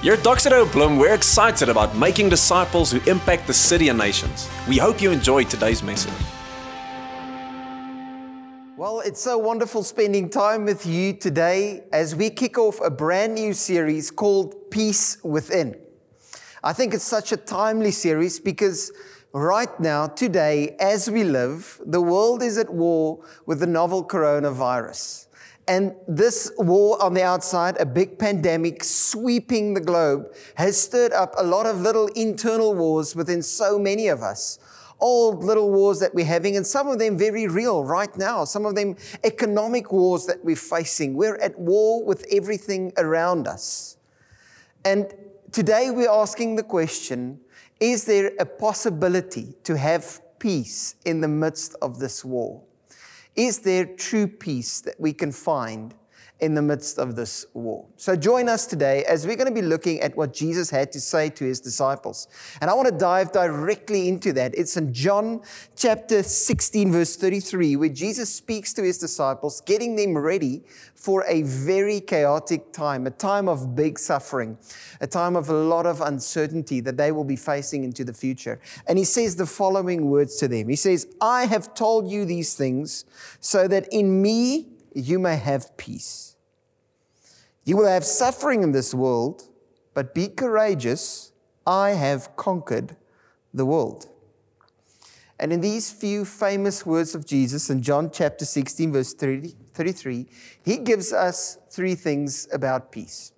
Here at Doxa Deo Bloem, we're excited about making disciples who impact the city and nations. We hope you enjoyed today's message. Well, it's so wonderful spending time with you today as we kick off a brand new series called Peace Within. I think it's such a timely series because right now, today, as we live, the world is at war with the novel coronavirus. And this war on the outside, a big pandemic sweeping the globe, has stirred up a lot of little internal wars within so many of us. Old little wars that we're having, and some of them very real right now. Some of them economic wars that we're facing. We're at war with everything around us. And today we're asking the question is there a possibility to have peace in the midst of this war? Is there true peace that we can find in the midst of this war? So join us today as we're going to be looking at what Jesus had to say to his disciples. And I want to dive directly into that. It's in John chapter 16, verse 33, where Jesus speaks to his disciples, getting them ready for a very chaotic time, a time of big suffering, a time of a lot of uncertainty that they will be facing into the future. And he says the following words to them He says, I have told you these things so that in me you may have peace. You will have suffering in this world, but be courageous. I have conquered the world. And in these few famous words of Jesus in John chapter 16, verse 30, 33, he gives us three things about peace.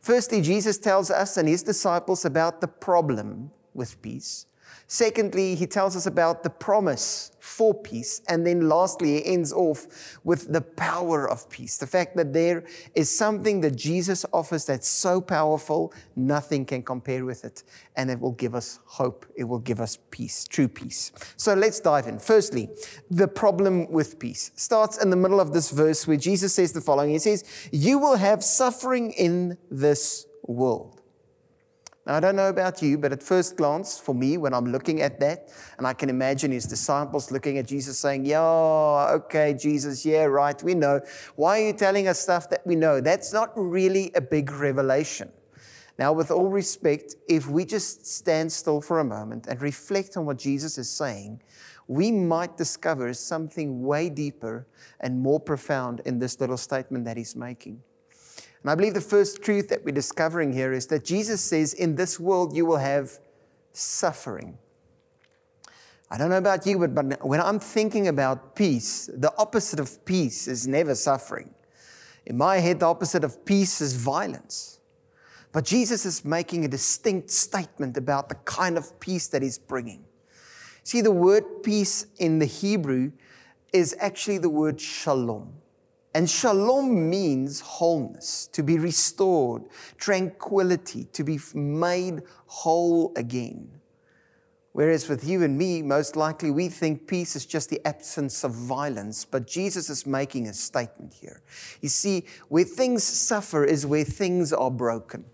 Firstly, Jesus tells us and his disciples about the problem with peace. Secondly, he tells us about the promise for peace. And then lastly, he ends off with the power of peace. The fact that there is something that Jesus offers that's so powerful, nothing can compare with it. And it will give us hope. It will give us peace, true peace. So let's dive in. Firstly, the problem with peace starts in the middle of this verse where Jesus says the following He says, You will have suffering in this world. Now, I don't know about you, but at first glance, for me, when I'm looking at that, and I can imagine his disciples looking at Jesus saying, Yeah, okay, Jesus, yeah, right, we know. Why are you telling us stuff that we know? That's not really a big revelation. Now, with all respect, if we just stand still for a moment and reflect on what Jesus is saying, we might discover something way deeper and more profound in this little statement that he's making. And I believe the first truth that we're discovering here is that Jesus says, In this world you will have suffering. I don't know about you, but when I'm thinking about peace, the opposite of peace is never suffering. In my head, the opposite of peace is violence. But Jesus is making a distinct statement about the kind of peace that he's bringing. See, the word peace in the Hebrew is actually the word shalom. And shalom means wholeness, to be restored, tranquility, to be made whole again. Whereas with you and me, most likely we think peace is just the absence of violence, but Jesus is making a statement here. You see, where things suffer is where things are broken.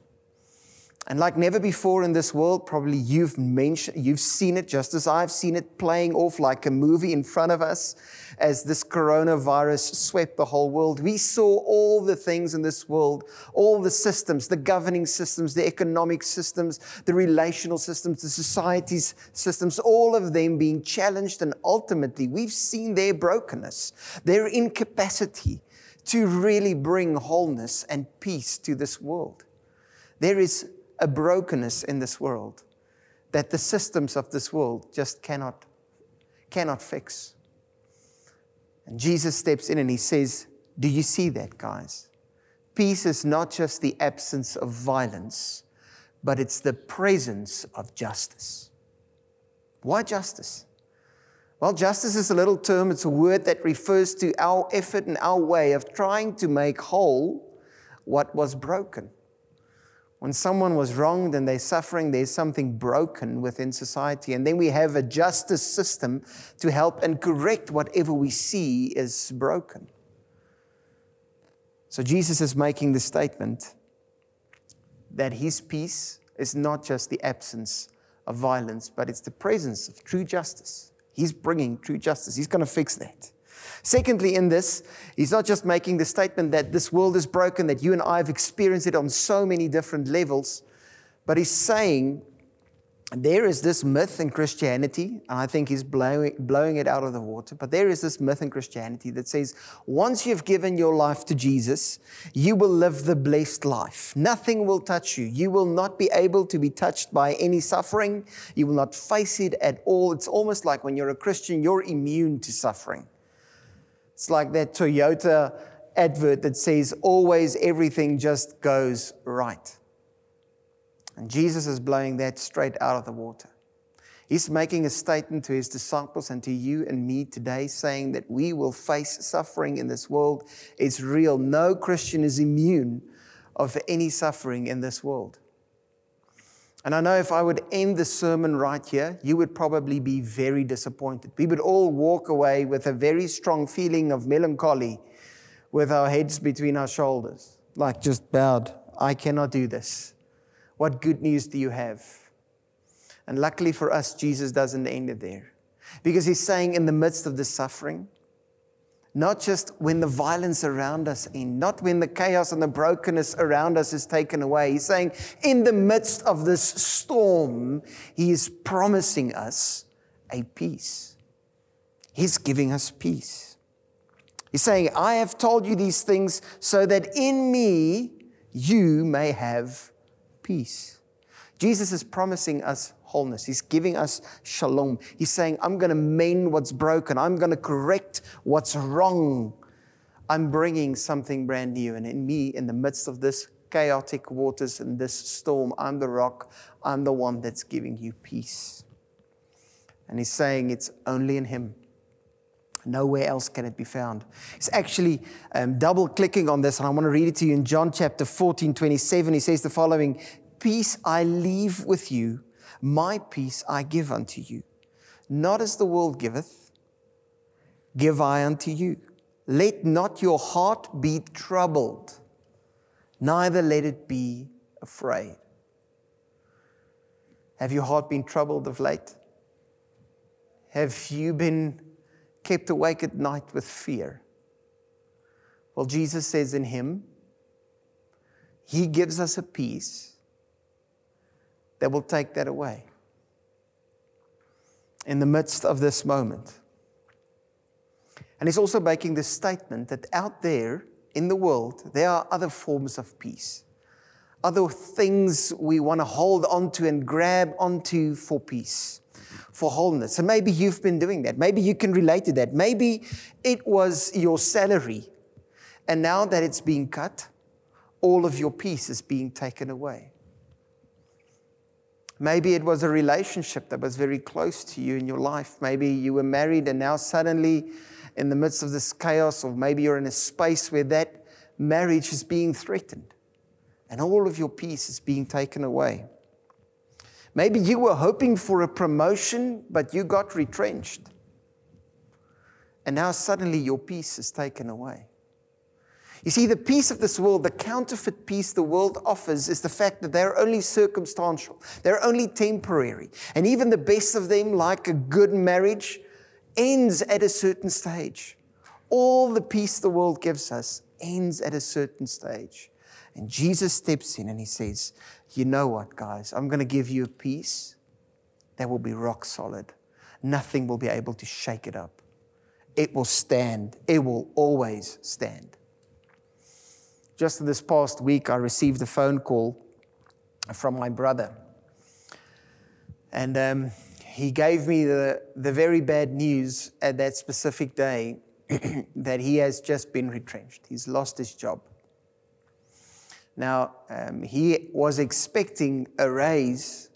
And like never before in this world, probably you've mentioned, you've seen it just as I've seen it playing off like a movie in front of us as this coronavirus swept the whole world. We saw all the things in this world, all the systems, the governing systems, the economic systems, the relational systems, the society's systems, all of them being challenged. And ultimately, we've seen their brokenness, their incapacity to really bring wholeness and peace to this world. There is a brokenness in this world that the systems of this world just cannot, cannot fix. And Jesus steps in and he says, Do you see that, guys? Peace is not just the absence of violence, but it's the presence of justice. Why justice? Well, justice is a little term, it's a word that refers to our effort and our way of trying to make whole what was broken. When someone was wronged and they're suffering, there's something broken within society. And then we have a justice system to help and correct whatever we see is broken. So Jesus is making the statement that his peace is not just the absence of violence, but it's the presence of true justice. He's bringing true justice. He's going to fix that. Secondly, in this, he's not just making the statement that this world is broken, that you and I have experienced it on so many different levels, But he's saying there is this myth in Christianity, and I think he's blowing, blowing it out of the water, but there is this myth in Christianity that says once you've given your life to Jesus, you will live the blessed life. Nothing will touch you. You will not be able to be touched by any suffering. You will not face it at all. It's almost like when you're a Christian, you're immune to suffering. It's like that Toyota advert that says, always everything just goes right. And Jesus is blowing that straight out of the water. He's making a statement to his disciples and to you and me today, saying that we will face suffering in this world. It's real. No Christian is immune of any suffering in this world. And I know if I would end the sermon right here, you would probably be very disappointed. We would all walk away with a very strong feeling of melancholy with our heads between our shoulders, like just bowed. I cannot do this. What good news do you have? And luckily for us, Jesus doesn't end it there. Because he's saying, in the midst of the suffering, not just when the violence around us end, not when the chaos and the brokenness around us is taken away. He's saying, in the midst of this storm, he is promising us a peace. He's giving us peace. He's saying, I have told you these things so that in me you may have peace. Jesus is promising us wholeness. He's giving us shalom. He's saying, I'm going to mend what's broken. I'm going to correct what's wrong. I'm bringing something brand new. And in me, in the midst of this chaotic waters and this storm, I'm the rock. I'm the one that's giving you peace. And he's saying it's only in him. Nowhere else can it be found. He's actually um, double clicking on this, and I want to read it to you in John chapter 14, 27. He says the following Peace I leave with you, my peace I give unto you. Not as the world giveth, give I unto you. Let not your heart be troubled, neither let it be afraid. Have your heart been troubled of late? Have you been kept awake at night with fear? Well, Jesus says in Him, He gives us a peace that will take that away in the midst of this moment. And he's also making this statement that out there in the world, there are other forms of peace, other things we want to hold onto and grab onto for peace, for wholeness. And maybe you've been doing that. Maybe you can relate to that. Maybe it was your salary, and now that it's being cut, all of your peace is being taken away. Maybe it was a relationship that was very close to you in your life. Maybe you were married and now suddenly, in the midst of this chaos, or maybe you're in a space where that marriage is being threatened and all of your peace is being taken away. Maybe you were hoping for a promotion, but you got retrenched. And now suddenly your peace is taken away. You see, the peace of this world, the counterfeit peace the world offers, is the fact that they're only circumstantial, they're only temporary. And even the best of them, like a good marriage, ends at a certain stage. All the peace the world gives us ends at a certain stage. And Jesus steps in and he says, You know what, guys? I'm going to give you a peace that will be rock solid. Nothing will be able to shake it up. It will stand, it will always stand. Just this past week, I received a phone call from my brother. And um, he gave me the, the very bad news at that specific day that he has just been retrenched. He's lost his job. Now, um, he was expecting a raise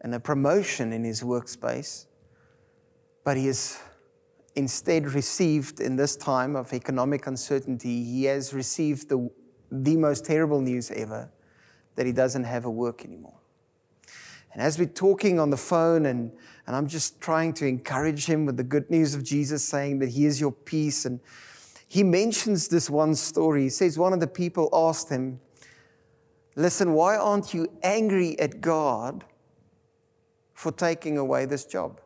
and a promotion in his workspace, but he has instead received, in this time of economic uncertainty, he has received the the most terrible news ever that he doesn't have a work anymore. And as we're talking on the phone, and, and I'm just trying to encourage him with the good news of Jesus, saying that he is your peace. And he mentions this one story. He says one of the people asked him, Listen, why aren't you angry at God for taking away this job?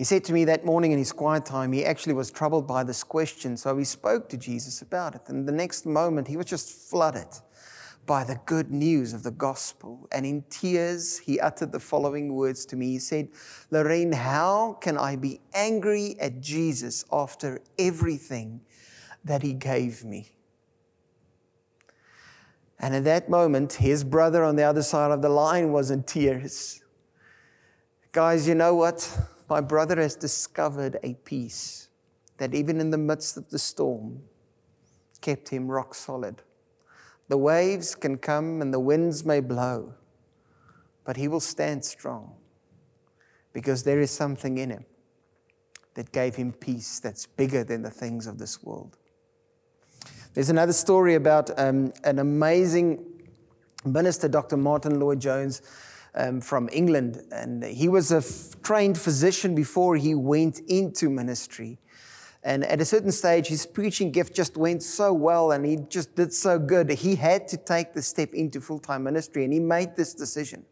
He said to me that morning in his quiet time, he actually was troubled by this question. So he spoke to Jesus about it. And the next moment, he was just flooded by the good news of the gospel. And in tears, he uttered the following words to me. He said, Lourén, how can I be angry at Jesus after everything that he gave me? And at that moment, his brother on the other side of the line was in tears. Guys, you know what? My brother has discovered a peace that even in the midst of the storm kept him rock solid. The waves can come and the winds may blow, but he will stand strong because there is something in him that gave him peace that's bigger than the things of this world. There's another story about um, an amazing minister, Dr. Martyn Lloyd-Jones. Um, from England, and he was a f- trained physician before he went into ministry. And at a certain stage, his preaching gift just went so well and he just did so good. He had to take the step into full time ministry and he made this decision.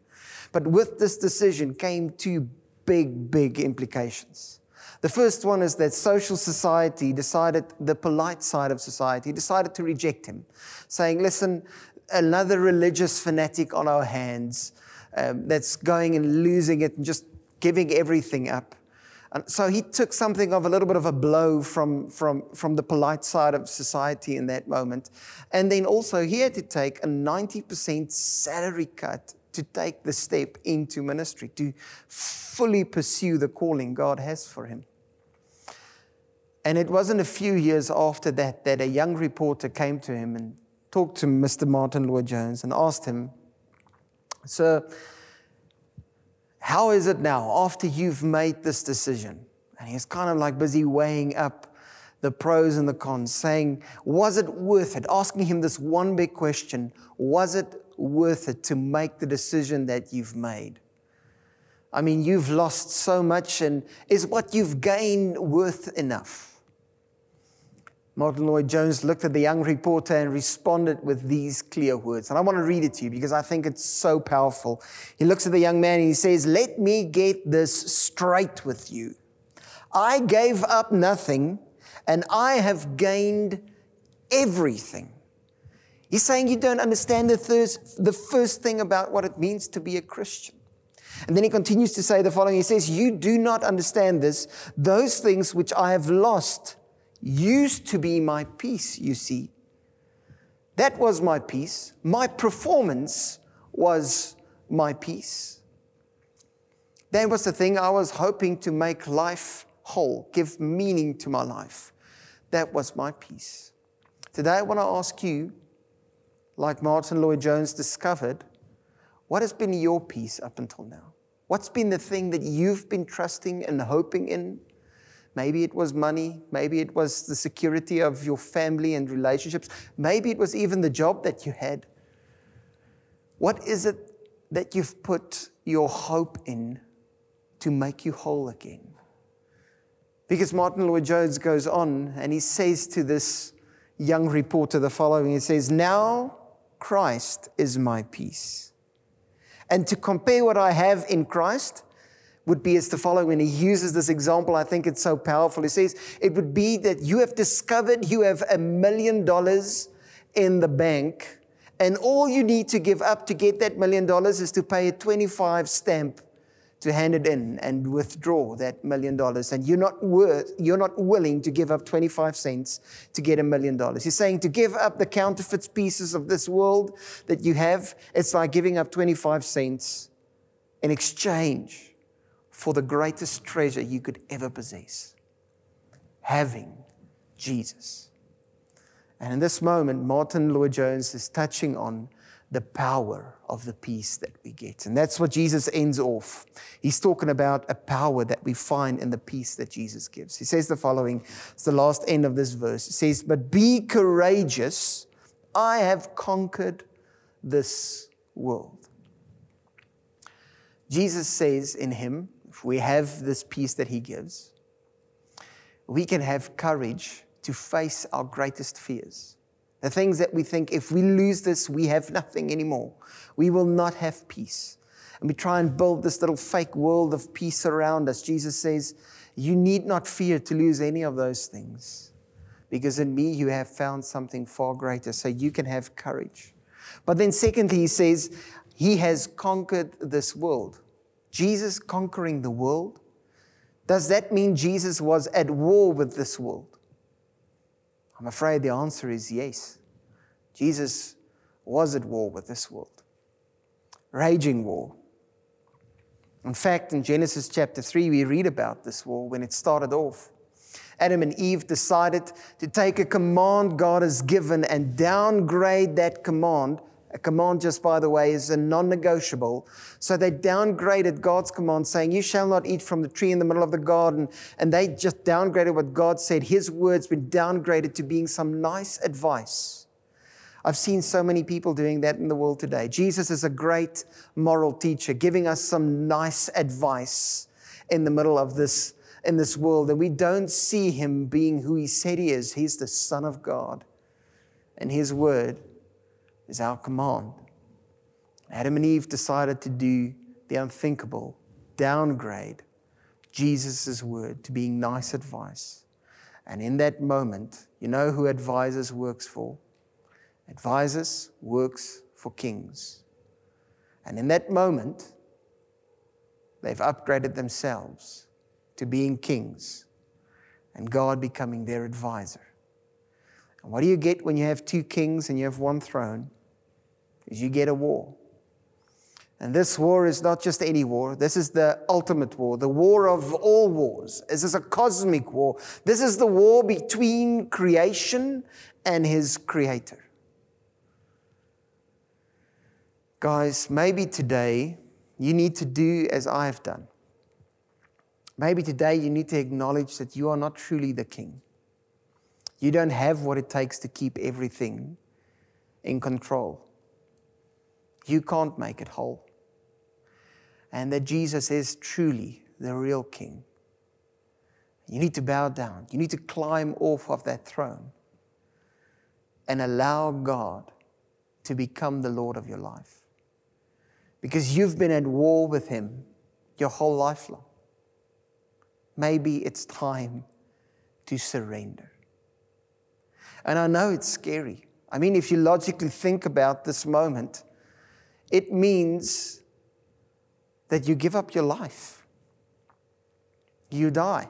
But with this decision came two big, big implications. The first one is that social society decided, the polite side of society decided to reject him, saying, listen, another religious fanatic on our hands um, that's going and losing it and just giving everything up. And so he took something of a little bit of a blow from, from, from the polite side of society in that moment. And then also, he had to take a 90% salary cut to take the step into ministry, to fully pursue the calling God has for him. And it wasn't a few years after that that a young reporter came to him and talked to Mr. Martyn Lloyd-Jones and asked him, Sir, how is it now after you've made this decision? And he's kind of like busy weighing up the pros and the cons, saying, Was it worth it? Asking him this one big question Was it worth it to make the decision that you've made? I mean, you've lost so much, and is what you've gained worth enough? Martyn Lloyd-Jones looked at the young reporter and responded with these clear words. And I want to read it to you because I think it's so powerful. He looks at the young man and he says, Let me get this straight with you. I gave up nothing and I have gained everything. He's saying you don't understand the first, the first thing about what it means to be a Christian. And then he continues to say the following He says, You do not understand this. Those things which I have lost used to be my peace, you see. That was my peace. My performance was my peace. That was the thing I was hoping to make life whole, give meaning to my life. That was my peace. Today, I want to ask you, like Martyn Lloyd-Jones discovered, what has been your peace up until now? What's been the thing that you've been trusting and hoping in Maybe it was money. Maybe it was the security of your family and relationships. Maybe it was even the job that you had. What is it that you've put your hope in to make you whole again? Because Martyn Lloyd-Jones goes on and he says to this young reporter the following He says, Now Christ is my peace. And to compare what I have in Christ would be as the following. And he uses this example. I think it's so powerful. He says, It would be that you have discovered you have a million dollars in the bank, and all you need to give up to get that million dollars is to pay a 25 stamp to hand it in and withdraw that million dollars. And you're not worth, you're not willing to give up 25 cents to get a million dollars. He's saying to give up the counterfeit pieces of this world that you have, it's like giving up 25 cents in exchange for the greatest treasure you could ever possess having Jesus. And in this moment, Martyn Lloyd-Jones is touching on the power of the peace that we get. And that's what Jesus ends off. He's talking about a power that we find in the peace that Jesus gives. He says the following it's the last end of this verse. He says, But be courageous, I have conquered this world. Jesus says in him, we have this peace that He gives, we can have courage to face our greatest fears. The things that we think if we lose this, we have nothing anymore. We will not have peace. And we try and build this little fake world of peace around us. Jesus says, You need not fear to lose any of those things because in me you have found something far greater. So you can have courage. But then, secondly, he says, He has conquered this world. Jesus conquering the world? Does that mean Jesus was at war with this world? I'm afraid the answer is yes. Jesus was at war with this world, raging war. In fact, in Genesis chapter 3, we read about this war when it started off. Adam and Eve decided to take a command God has given and downgrade that command. A command, just by the way, is a non negotiable. So they downgraded God's command, saying, You shall not eat from the tree in the middle of the garden. And they just downgraded what God said. His words been downgraded to being some nice advice. I've seen so many people doing that in the world today. Jesus is a great moral teacher, giving us some nice advice in the middle of this in this world, and we don't see him being who he said he is. He's the Son of God, and his word is our command. Adam and Eve decided to do the unthinkable, downgrade Jesus' word to being nice advice. And in that moment, you know who advisors works for? Advisors works for kings. And in that moment, they've upgraded themselves to being kings and God becoming their advisor. And what do you get when you have two kings and you have one throne? Is you get a war. And this war is not just any war. This is the ultimate war, the war of all wars. This is a cosmic war. This is the war between creation and his creator. Guys, maybe today you need to do as I have done. Maybe today you need to acknowledge that you are not truly the king. You don't have what it takes to keep everything in control. You can't make it whole. And that Jesus is truly the real king. You need to bow down. You need to climb off of that throne and allow God to become the Lord of your life. Because you've been at war with Him your whole life long maybe it's time to surrender. And I know it's scary. I mean, if you logically think about this moment, it means that you give up your life, you die.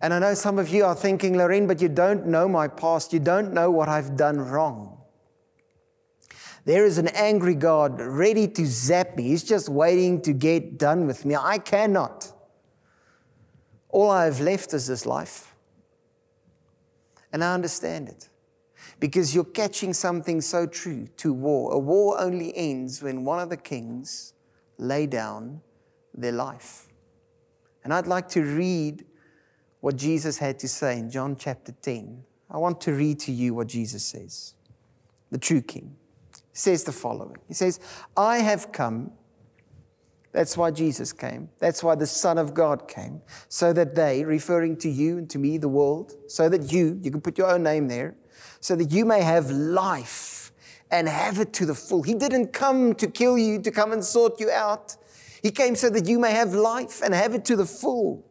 And I know some of you are thinking, Lourén, but you don't know my past. You don't know what I've done wrong. There is an angry God ready to zap me. He's just waiting to get done with me. I cannot. All I have left is this life. And I understand it. Because you're catching something so true to war. A war only ends when one of the kings lay down their life. And I'd like to read what Jesus had to say in John chapter 10. I want to read to you what Jesus says. The true king says the following He says, I have come that's why Jesus came. That's why the Son of God came. So that they, referring to you and to me, the world, so that you, you can put your own name there, so that you may have life and have it to the full. He didn't come to kill you, to come and sort you out. He came so that you may have life and have it to the full.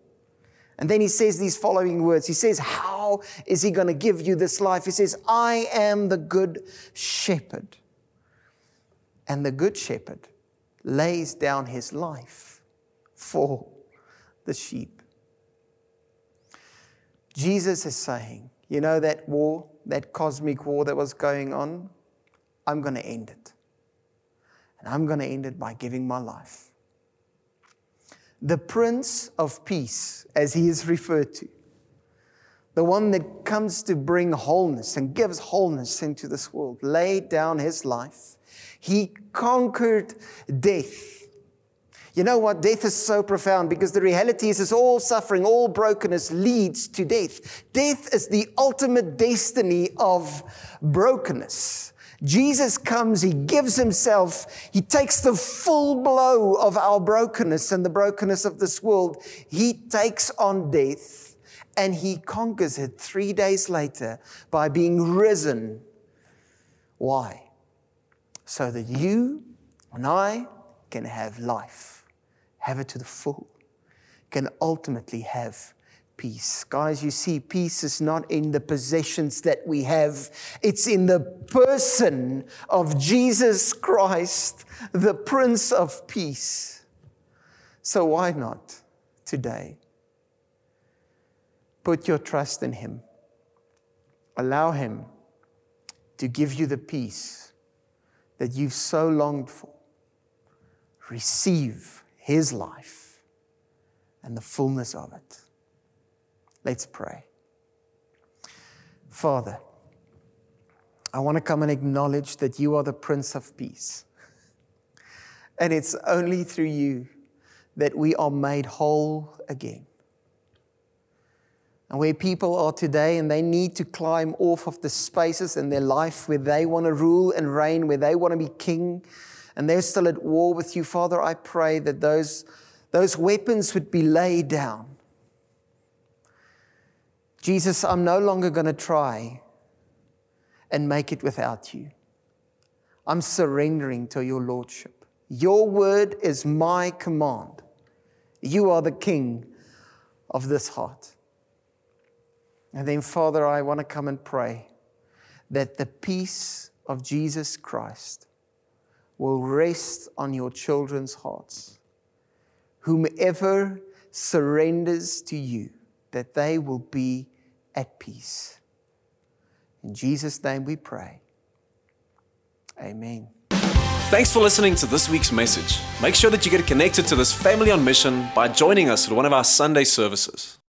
And then he says these following words. He says, How is he going to give you this life? He says, I am the good shepherd. And the good shepherd lays down his life for the sheep. Jesus is saying, you know, that war, that cosmic war that was going on, I'm going to end it. And I'm going to end it by giving my life. The Prince of Peace, as he is referred to, the one that comes to bring wholeness and gives wholeness into this world, laid down his life he conquered death. You know what? Death is so profound because the reality is, is all suffering, all brokenness leads to death. Death is the ultimate destiny of brokenness. Jesus comes, He gives Himself, He takes the full blow of our brokenness and the brokenness of this world. He takes on death and He conquers it three days later by being risen. Why? so that you and I can have life, have it to the full, can ultimately have peace. Guys, you see, peace is not in the possessions that we have, it's in the person of Jesus Christ, the Prince of Peace. So why not today? Put your trust in Him. Allow Him to give you the peace that you've so longed for. Receive His life and the fullness of it. Let's pray. Father, I want to come and acknowledge that you are the Prince of Peace. And it's only through you that we are made whole again. And where people are today and they need to climb off of the spaces in their life where they want to rule and reign, where they want to be king, and they're still at war with you, Father, I pray that those, those weapons would be laid down. Jesus, I'm no longer going to try and make it without you. I'm surrendering to your Lordship. Your word is my command. You are the King of this heart. And then, Father, I want to come and pray that the peace of Jesus Christ will rest on your children's hearts. Whomever surrenders to you, that they will be at peace. In Jesus' name we pray. Amen. Thanks for listening to this week's message. Make sure that you get connected to this family on mission by joining us at one of our Sunday services.